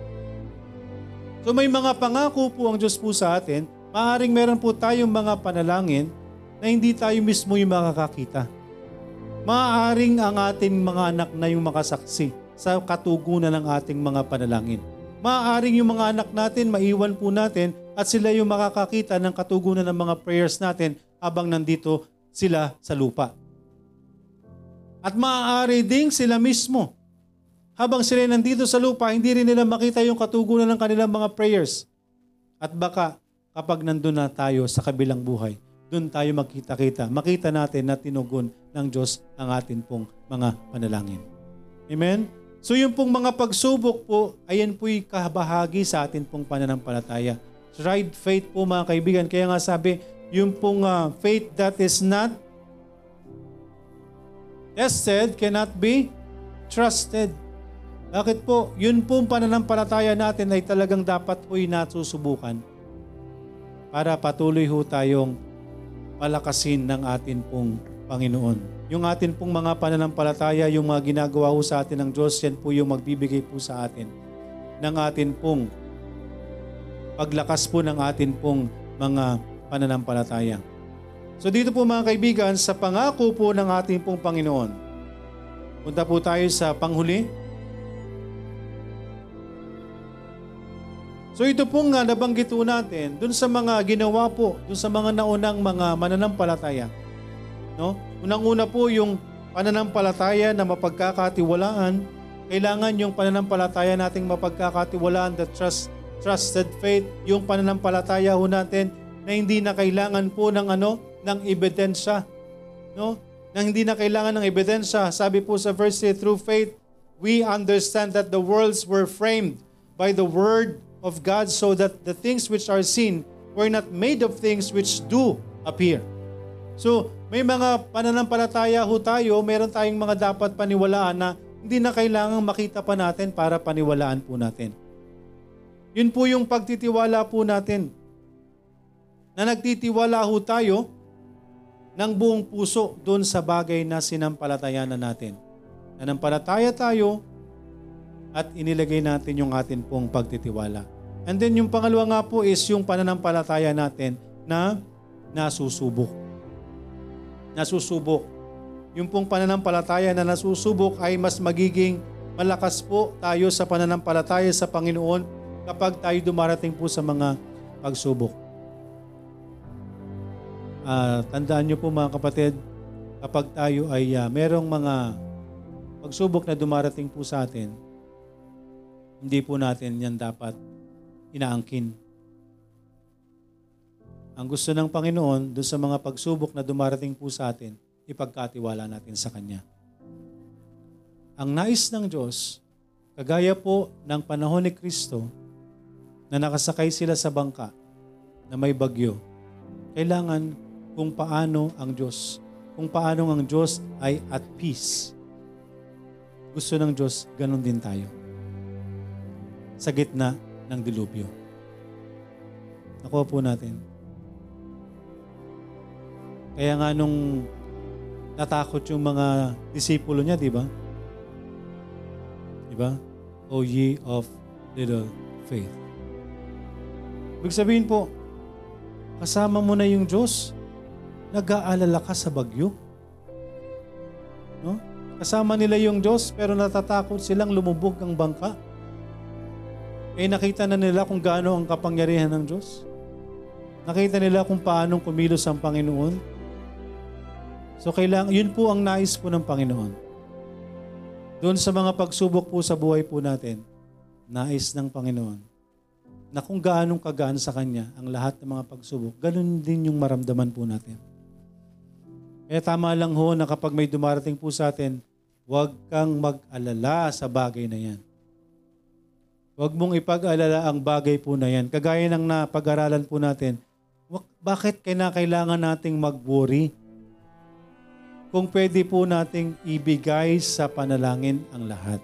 So may mga pangako po ang Diyos po sa atin. Maaring meron po tayong mga panalangin na hindi tayo mismo yung makakakita. Maaring ang ating mga anak na yung makasaksi sa katugunan ng ating mga panalangin. Maaring yung mga anak natin, maiwan po natin at sila yung makakakita ng katugunan ng mga prayers natin habang nandito sila sa lupa. At maaari ding sila mismo. Habang sila nandito sa lupa, hindi rin nila makita yung katugunan ng kanilang mga prayers. At baka kapag nandun na tayo sa kabilang buhay, doon tayo magkita-kita. Makita natin na tinugon ng Diyos ang atin pong mga panalangin. Amen? So yung pong mga pagsubok po, ayan po'y kabahagi sa atin pong pananampalataya. Tried faith po mga kaibigan. Kaya nga sabi, yung pong uh, faith that is not tested cannot be trusted. Bakit po? Yun pong pananampalataya natin ay talagang dapat po'y nasusubukan para patuloy ho tayong palakasin ng atin pong Panginoon. Yung atin pong mga pananampalataya, yung mga ginagawa ho sa atin ng Diyos, yan po yung magbibigay po sa atin ng atin pong paglakas po ng atin pong mga pananampalataya. So dito po mga kaibigan, sa pangako po ng ating pong Panginoon, punta po tayo sa panghuli. So ito pong nga nabanggit po natin, dun sa mga ginawa po, dun sa mga naunang mga mananampalataya. No? Unang-una po yung pananampalataya na mapagkakatiwalaan. Kailangan yung pananampalataya nating mapagkakatiwalaan, the trust, trusted faith, yung pananampalataya ho natin na hindi na kailangan po ng ano, ng ebidensya. No? Na hindi na kailangan ng ebidensya. Sabi po sa verse 3, through faith, we understand that the worlds were framed by the word of God so that the things which are seen were not made of things which do appear. So, may mga pananampalataya ho tayo, meron tayong mga dapat paniwalaan na hindi na kailangang makita pa natin para paniwalaan po natin. Yun po yung pagtitiwala po natin. Na nagtitiwala ho tayo ng buong puso doon sa bagay na sinampalatayanan natin. Nanampalataya tayo at inilagay natin yung atin pong pagtitiwala. And then yung pangalawa nga po is yung pananampalataya natin na nasusubok. Nasusubok. Yung pong pananampalataya na nasusubok ay mas magiging malakas po tayo sa pananampalataya sa Panginoon kapag tayo dumarating po sa mga pagsubok. Uh, tandaan nyo po mga kapatid, kapag tayo ay uh, merong mga pagsubok na dumarating po sa atin, hindi po natin yan dapat inaangkin. Ang gusto ng Panginoon doon sa mga pagsubok na dumarating po sa atin, ipagkatiwala natin sa Kanya. Ang nais ng Diyos, kagaya po ng panahon ni Kristo, na nakasakay sila sa bangka na may bagyo, kailangan kung paano ang Diyos, kung paano ang Diyos ay at peace. Gusto ng Diyos, ganun din tayo. Sa gitna ng dilubyo. Nakuha po natin. Kaya nga nung natakot yung mga disipulo niya, di ba? Di ba? O ye of little faith. Ibig sabihin po, kasama mo na yung Diyos, nag-aalala ka sa bagyo. No? Kasama nila yung Diyos pero natatakot silang lumubog ang bangka. Eh nakita na nila kung gaano ang kapangyarihan ng Diyos. Nakita nila kung paano kumilos ang Panginoon. So kailangan, yun po ang nais po ng Panginoon. Doon sa mga pagsubok po sa buhay po natin, nais ng Panginoon na kung gaanong kagaan sa Kanya ang lahat ng mga pagsubok, ganun din yung maramdaman po natin. Kaya tama lang ho na kapag may dumarating po sa atin, huwag kang mag-alala sa bagay na yan. Huwag mong ipag-alala ang bagay po na yan. Kagaya ng napag-aralan po natin, bakit kailangan nating mag-worry? kung pwede po nating ibigay sa panalangin ang lahat.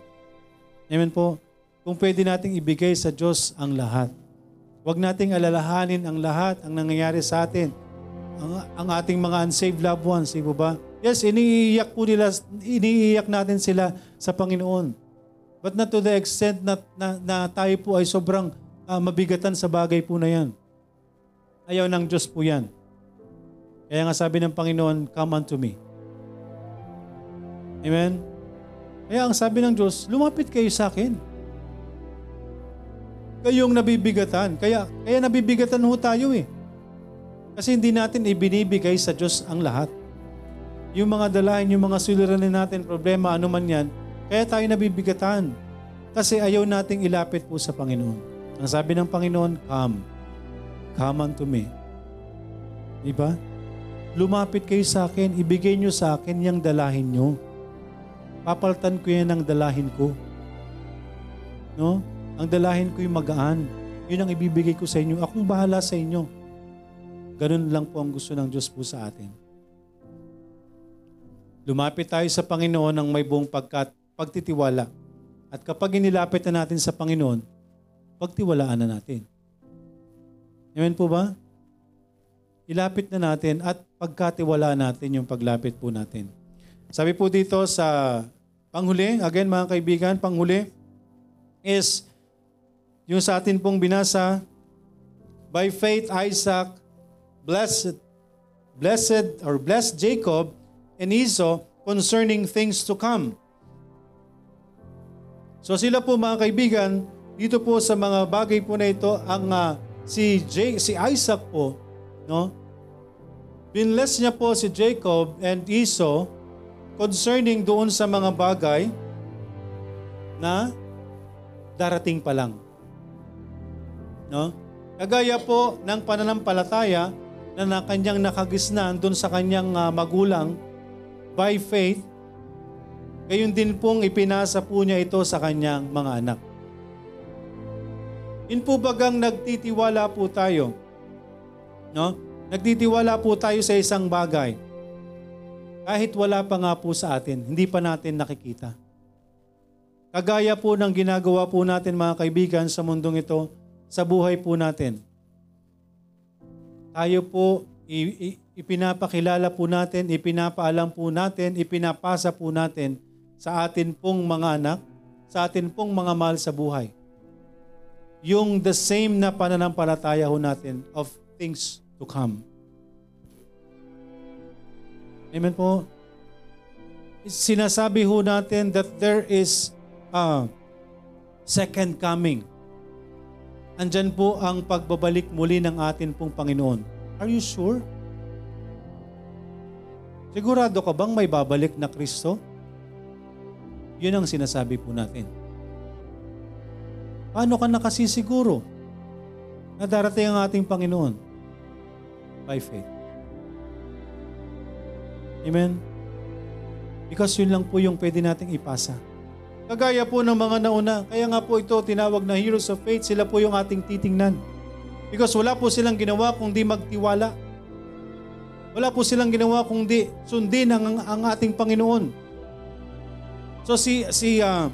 Amen po. Kung pwede nating ibigay sa Diyos ang lahat. Huwag nating alalahanin ang lahat ang nangyayari sa atin. Ang, ang ating mga unsaved loved ones, di ba? Yes, iniiyak po nila, iniiyak natin sila sa Panginoon. But not to the extent na, na, na tayo po ay sobrang uh, mabigatan sa bagay po na yan. Ayaw ng Diyos po yan. Kaya nga sabi ng Panginoon, come unto me. Amen? Kaya ang sabi ng Diyos, lumapit kayo sa akin. Kayong nabibigatan. Kaya, kaya nabibigatan ho tayo eh. Kasi hindi natin ibinibigay sa Diyos ang lahat. Yung mga dalahin, yung mga suliranin natin, problema, ano man yan, kaya tayo nabibigatan. Kasi ayaw nating ilapit po sa Panginoon. Ang sabi ng Panginoon, come. Come unto me. Diba? Lumapit kayo sa akin, ibigay nyo sa akin yung dalahin nyo papaltan ko yan ng dalahin ko. No? Ang dalahin ko yung magaan. Yun ang ibibigay ko sa inyo. Akong bahala sa inyo. Ganun lang po ang gusto ng Diyos po sa atin. Lumapit tayo sa Panginoon ng may buong pagkat, pagtitiwala. At kapag inilapit na natin sa Panginoon, pagtiwalaan na natin. Amen po ba? Ilapit na natin at pagkatiwala natin yung paglapit po natin. Sabi po dito sa panghuli, again mga kaibigan, panghuli is yung sa atin pong binasa, by faith Isaac blessed blessed or blessed Jacob and Esau concerning things to come. So sila po mga kaibigan, dito po sa mga bagay po na ito, ang uh, si J, si Isaac po, no? Binless niya po si Jacob and Esau concerning doon sa mga bagay na darating pa lang. No? Kagaya po ng pananampalataya na, na kanyang nakagisnan doon sa kanyang uh, magulang by faith, gayon din pong ipinasa po niya ito sa kanyang mga anak. In po bagang nagtitiwala po tayo, no? Nagtitiwala po tayo sa isang bagay kahit wala pa nga po sa atin, hindi pa natin nakikita. Kagaya po ng ginagawa po natin mga kaibigan sa mundong ito, sa buhay po natin. Tayo po, ipinapakilala po natin, ipinapaalam po natin, ipinapasa po natin sa atin pong mga anak, sa atin pong mga mahal sa buhay. Yung the same na pananampalataya ho natin of things to come. Amen po. Sinasabi ho natin that there is a second coming. Andyan po ang pagbabalik muli ng atin pong Panginoon. Are you sure? Sigurado ka bang may babalik na Kristo? Yun ang sinasabi po natin. Paano ka nakasisiguro na darating ang ating Panginoon? by faith. Amen? Because yun lang po yung pwede nating ipasa. Kagaya po ng mga nauna, kaya nga po ito tinawag na heroes of faith, sila po yung ating titingnan. Because wala po silang ginawa kundi magtiwala. Wala po silang ginawa kundi sundin ang, ang ating Panginoon. So si si uh,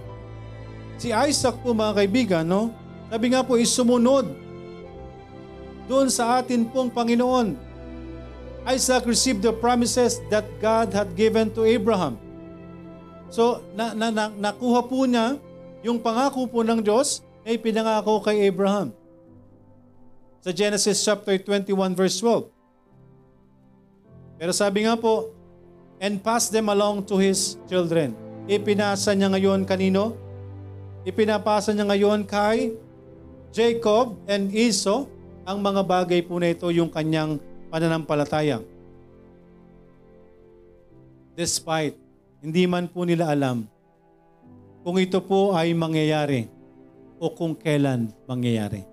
si Isaac po mga kaibigan, no? Sabi nga po is sumunod doon sa atin pong Panginoon. Isaac received the promises that God had given to Abraham. So, na, na, na, nakuha po niya yung pangako po ng Diyos na ipinangako kay Abraham. Sa Genesis chapter 21 verse 12. Pero sabi nga po, and pass them along to his children. Ipinasa niya ngayon kanino? Ipinapasa niya ngayon kay Jacob and Esau ang mga bagay po na ito yung kanyang pananampalataya. Despite hindi man po nila alam kung ito po ay mangyayari o kung kailan mangyayari.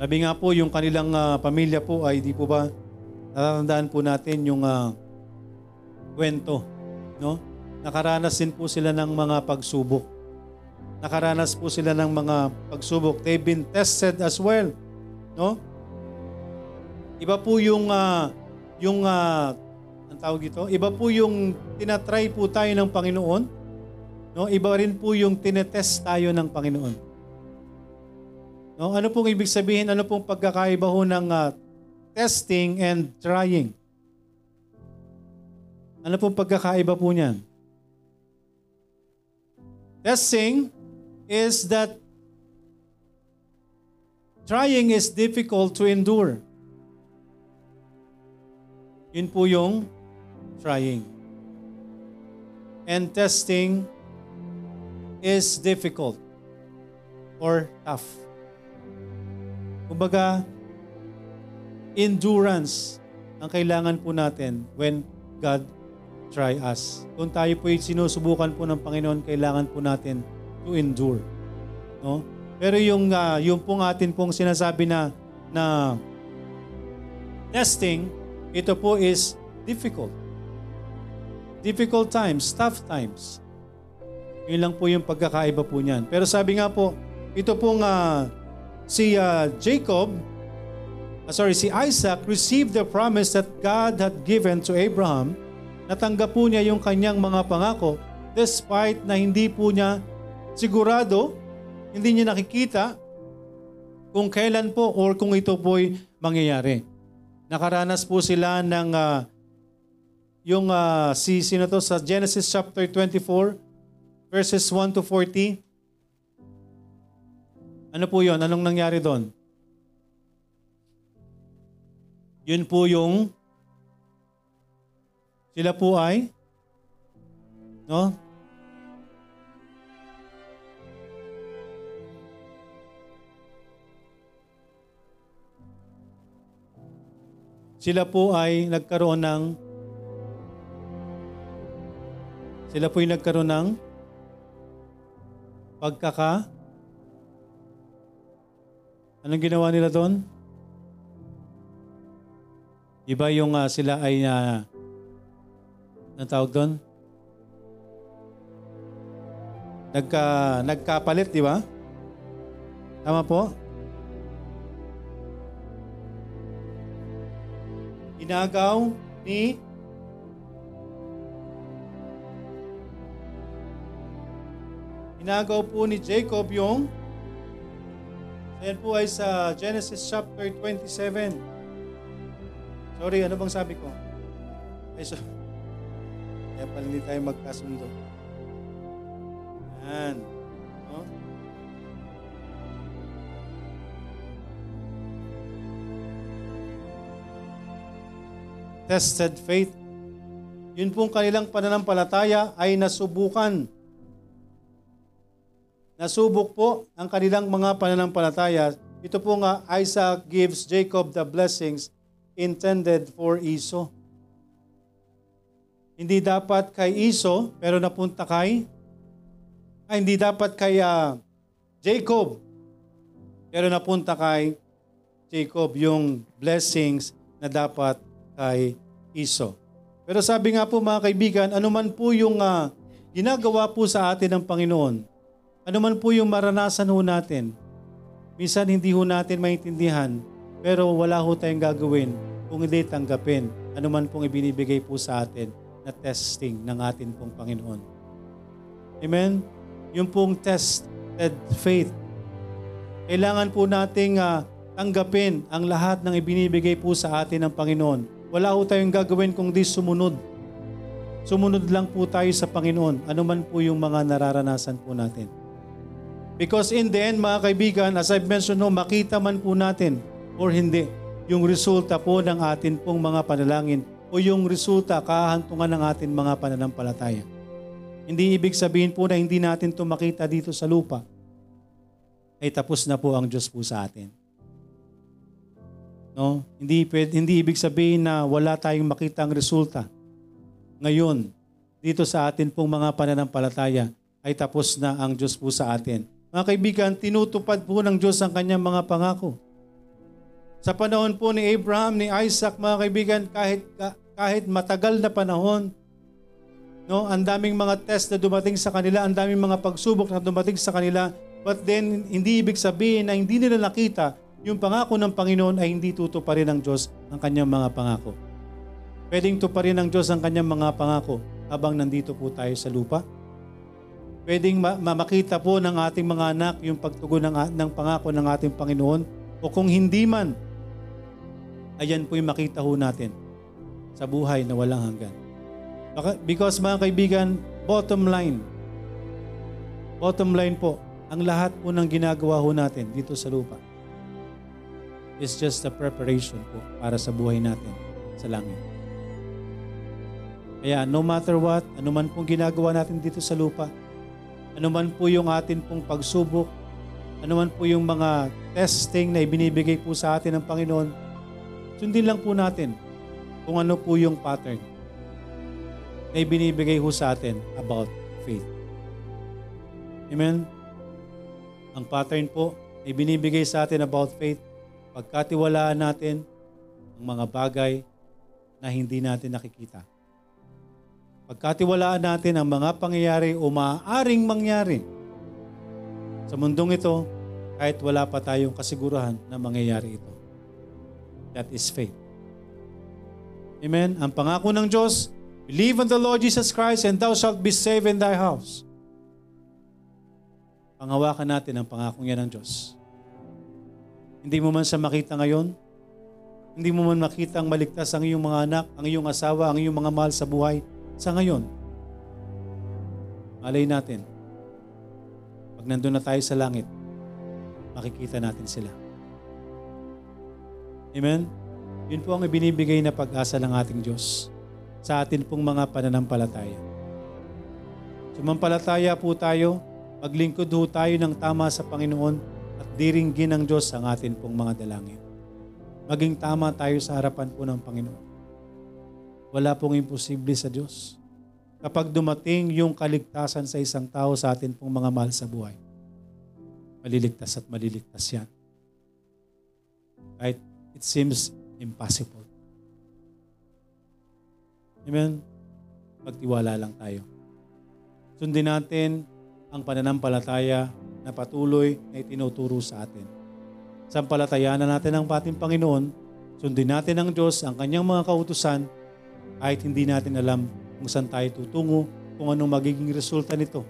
Sabi nga po, yung kanilang uh, pamilya po ay di po ba, natatandaan po natin yung uh, kwento, no? Nakaranas din po sila ng mga pagsubok. Nakaranas po sila ng mga pagsubok. They've been tested as well, no? Iba po yung uh, yung uh, ang tawag ito, iba po yung tinatry po tayo ng Panginoon, no? Iba rin po yung tinetest tayo ng Panginoon. No? Ano pong ibig sabihin? Ano pong pagkakaiba ho ng uh, testing and trying? Ano pong pagkakaiba po niyan? Testing is that trying is difficult to endure. Yun po yung trying. And testing is difficult or tough. Kumbaga, endurance ang kailangan po natin when God try us. Kung tayo po sinusubukan po ng Panginoon, kailangan po natin to endure. No? Pero yung uh, yung pong atin pong sinasabi na na testing, ito po is difficult. Difficult times, tough times. Yun lang po yung pagkakaiba po niyan. Pero sabi nga po, ito pong uh, si uh, Jacob, uh, sorry, si Isaac received the promise that God had given to Abraham. Natanggap po niya yung kanyang mga pangako despite na hindi po niya sigurado, hindi niya nakikita kung kailan po or kung ito po'y mangyayari. Nakaranas po sila ng uh, yung uh, si sino to sa Genesis chapter 24 verses 1 to 40 ano po yon? Anong nangyari doon? Yun po yung sila po ay no? Sila po ay nagkaroon ng sila po ay nagkaroon ng pagkaka Anong ginawa nila doon? Iba yung uh, sila ay uh, anong tawag doon? Nagka, nagkapalit, di ba? Tama po? Inagaw ni Inagaw po ni Jacob yung Ayan po ay sa Genesis chapter 27. Sorry, ano bang sabi ko? Ay, so, kaya pala hindi tayo magkasundo. Yan. No? Tested faith. Yun pong kanilang pananampalataya ay nasubukan Nasubok po ang kanilang mga pananampalataya. Ito po nga, Isaac gives Jacob the blessings intended for Esau. Hindi dapat kay Esau, pero napunta kay, ay hindi dapat kay uh, Jacob, pero napunta kay Jacob yung blessings na dapat kay Iso. Pero sabi nga po mga kaibigan, anuman po yung ah, ginagawa po sa atin ng Panginoon, anuman po yung maranasan ho natin, minsan hindi ho natin maintindihan, pero wala ho tayong gagawin kung hindi tanggapin anuman pong ibinibigay po sa atin na testing ng atin pong Panginoon. Amen? Yung pong tested faith. Kailangan po nating ah, tanggapin ang lahat ng ibinibigay po sa atin ng Panginoon. Wala po tayong gagawin kung di sumunod. Sumunod lang po tayo sa Panginoon, anuman po yung mga nararanasan po natin. Because in the end, mga kaibigan, as I've mentioned, no, makita man po natin or hindi, yung resulta po ng atin pong mga panalangin o yung resulta, kahantungan ng atin mga pananampalataya. Hindi ibig sabihin po na hindi natin ito makita dito sa lupa, ay tapos na po ang Diyos po sa atin. No? Hindi, hindi ibig sabihin na wala tayong makita ang resulta. Ngayon, dito sa atin pong mga pananampalataya, ay tapos na ang Diyos po sa atin. Mga kaibigan, tinutupad po ng Diyos ang kanyang mga pangako. Sa panahon po ni Abraham, ni Isaac, mga kaibigan, kahit, kahit matagal na panahon, no, ang daming mga test na dumating sa kanila, ang daming mga pagsubok na dumating sa kanila, but then hindi ibig sabihin na hindi nila nakita yung pangako ng Panginoon ay hindi tutuparin ng Diyos ang kanyang mga pangako. Pwedeng tuparin ng Diyos ang kanyang mga pangako habang nandito po tayo sa lupa. Pwedeng ma- makita po ng ating mga anak yung pagtugon ng, ng pangako ng ating Panginoon o kung hindi man, ayan po yung makita ho natin sa buhay na walang hanggan. Because mga kaibigan, bottom line, bottom line po, ang lahat po ng ginagawa ho natin dito sa lupa is just a preparation po para sa buhay natin sa langit. Kaya no matter what, anuman pong ginagawa natin dito sa lupa, anuman po yung atin pong pagsubok, anuman po yung mga testing na ibinibigay po sa atin ng Panginoon, sundin lang po natin kung ano po yung pattern na ibinibigay po sa atin about faith. Amen? Ang pattern po na ibinibigay sa atin about faith, pagkatiwalaan natin ang mga bagay na hindi natin nakikita. Pagkatiwalaan natin ang mga pangyayari o maaaring mangyari sa mundong ito kahit wala pa tayong kasigurahan na mangyayari ito. That is faith. Amen? Ang pangako ng Diyos, Believe on the Lord Jesus Christ and thou shalt be saved in thy house. Pangawakan natin ang pangakong yan ng Diyos. Hindi mo man siya makita ngayon, hindi mo man makita ang maligtas ang iyong mga anak, ang iyong asawa, ang iyong mga mahal sa buhay, sa ngayon, malay natin, pag nandun na tayo sa langit, makikita natin sila. Amen? Yun po ang ibinibigay na pag-asa ng ating Diyos sa atin pong mga pananampalataya. Sumampalataya po tayo, maglingkod ho tayo ng tama sa Panginoon at diringgin ng Diyos ang atin pong mga dalangin. Maging tama tayo sa harapan po ng Panginoon. Wala pong imposible sa Diyos. Kapag dumating yung kaligtasan sa isang tao sa atin pong mga mahal sa buhay, maliligtas at maliligtas yan. Right? It seems impossible. Amen? Magtiwala lang tayo. Sundin natin ang pananampalataya na patuloy na itinuturo sa atin. Sampalatayanan natin ang ating Panginoon, sundin natin ang Diyos, ang kanyang mga kautusan, kahit hindi natin alam kung saan tayo tutungo, kung anong magiging resulta nito.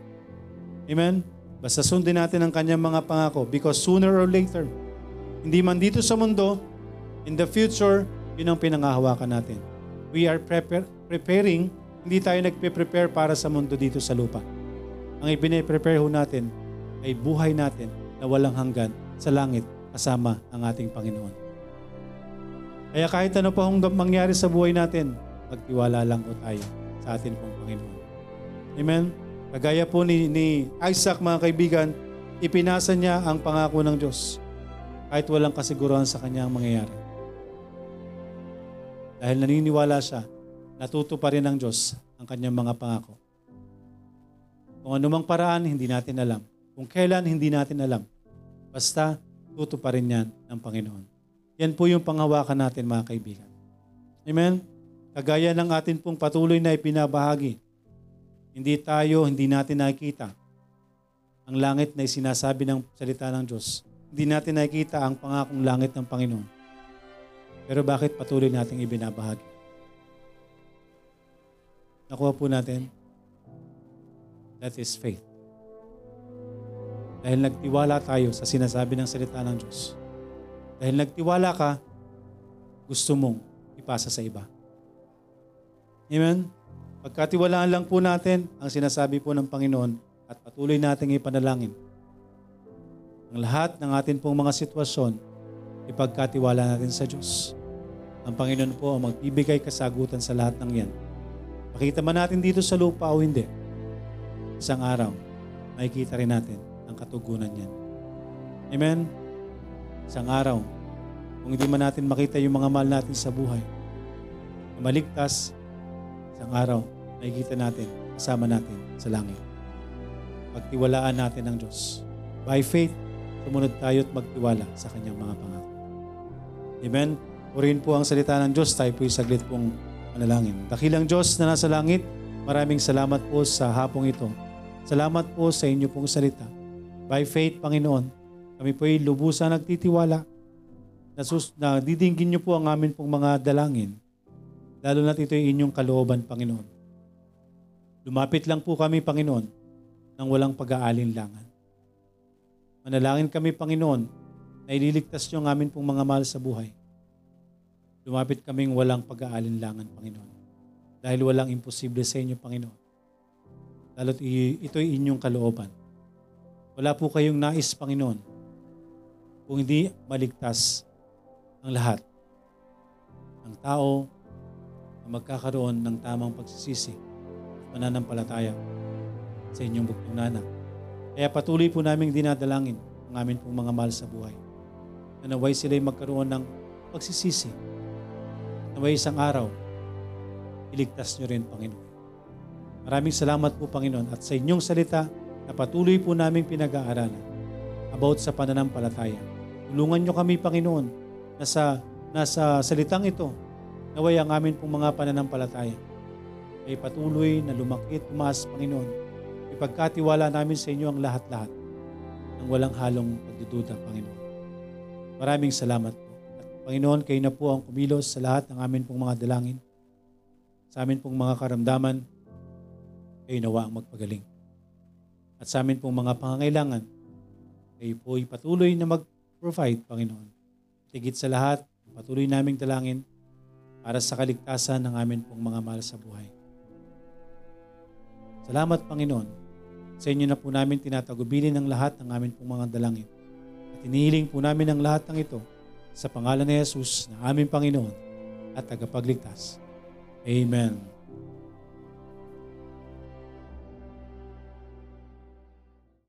Amen? Basta sundin natin ang kanyang mga pangako because sooner or later, hindi man dito sa mundo, in the future, yun ang pinangahawakan natin. We are prepare, preparing, hindi tayo nagpe-prepare para sa mundo dito sa lupa. Ang ibine-prepare ho natin ay buhay natin na walang hanggan sa langit kasama ang ating Panginoon. Kaya kahit ano pa hong mangyari sa buhay natin, magtiwala lang po tayo sa atin pong Panginoon. Amen? Kagaya po ni, ni Isaac mga kaibigan, ipinasa niya ang pangako ng Diyos kahit walang kasiguruhan sa kanyang mangyayari. Dahil naniniwala siya, natuto pa rin ng Diyos ang kanyang mga pangako. Kung anumang paraan, hindi natin alam. Kung kailan, hindi natin alam. Basta, tuto pa rin yan ng Panginoon. Yan po yung panghawakan natin mga kaibigan. Amen? Kagaya ng atin pong patuloy na ipinabahagi. Hindi tayo, hindi natin nakikita ang langit na sinasabi ng salita ng Diyos. Hindi natin nakikita ang pangakong langit ng Panginoon. Pero bakit patuloy nating ibinabahagi? Nakuha po natin? That is faith. Dahil nagtiwala tayo sa sinasabi ng salita ng Diyos. Dahil nagtiwala ka, gusto mong ipasa sa iba. Amen? Pagkatiwalaan lang po natin ang sinasabi po ng Panginoon at patuloy nating ipanalangin. Ang lahat ng atin pong mga sitwasyon, ipagkatiwala natin sa Diyos. Ang Panginoon po ang magbibigay kasagutan sa lahat ng yan. Makita man natin dito sa lupa o hindi, isang araw, makikita rin natin ang katugunan niyan. Amen? Isang araw, kung hindi man natin makita yung mga mahal natin sa buhay, maligtas, isang araw, makikita natin, kasama natin sa langit. Pagtiwalaan natin ang Diyos. By faith, sumunod tayo at magtiwala sa kanyang mga pangako. Amen? Purihin po ang salita ng Diyos. Tayo po'y saglit pong manalangin. Dakilang Diyos na nasa langit, maraming salamat po sa hapong ito. Salamat po sa inyo pong salita. By faith, Panginoon, kami po'y lubusan nagtitiwala na, sus- na didinggin niyo po ang amin pong mga dalangin. Lalo na ito'y inyong kalooban, Panginoon. Lumapit lang po kami, Panginoon, nang walang pag-aalinlangan. Manalangin kami, Panginoon, na ililigtas niyo ang amin pong mga mahal sa buhay. Lumapit kaming walang pag-aalinlangan, Panginoon. Dahil walang imposible sa inyo, Panginoon. Lalo't ito'y inyong kalooban. Wala po kayong nais, Panginoon, kung hindi maligtas ang lahat ng tao na magkakaroon ng tamang pagsisisi at mananampalataya sa inyong bugtong nanak. Kaya patuloy po naming dinadalangin ang amin pong mga mahal sa buhay. Na naway sila'y magkaroon ng pagsisisi. Naway isang araw, iligtas nyo rin, Panginoon. Maraming salamat po, Panginoon, at sa inyong salita na patuloy po naming pinag-aaralan about sa pananampalataya. Tulungan nyo kami, Panginoon, na sa, nasa salitang ito, naway ang amin pong mga pananampalataya ay patuloy na lumaki at tumaas, Panginoon. Ipagkatiwala namin sa inyo ang lahat-lahat ng walang halong pagdududa, Panginoon. Maraming salamat po. Panginoon, kayo na po ang kumilos sa lahat ng amin pong mga dalangin. Sa amin pong mga karamdaman, kayo nawa ang magpagaling. At sa amin pong mga pangangailangan, kayo po ay patuloy na mag-provide, Panginoon. Tigit sa lahat, patuloy naming dalangin para sa kaligtasan ng amin pong mga mahal sa buhay. Salamat, Panginoon. Sa inyo na po namin tinatagubilin ang lahat ng amin pong mga dalangin. At inihiling po namin ang lahat ng ito sa pangalan ni Jesus na aming Panginoon at tagapagligtas. Amen.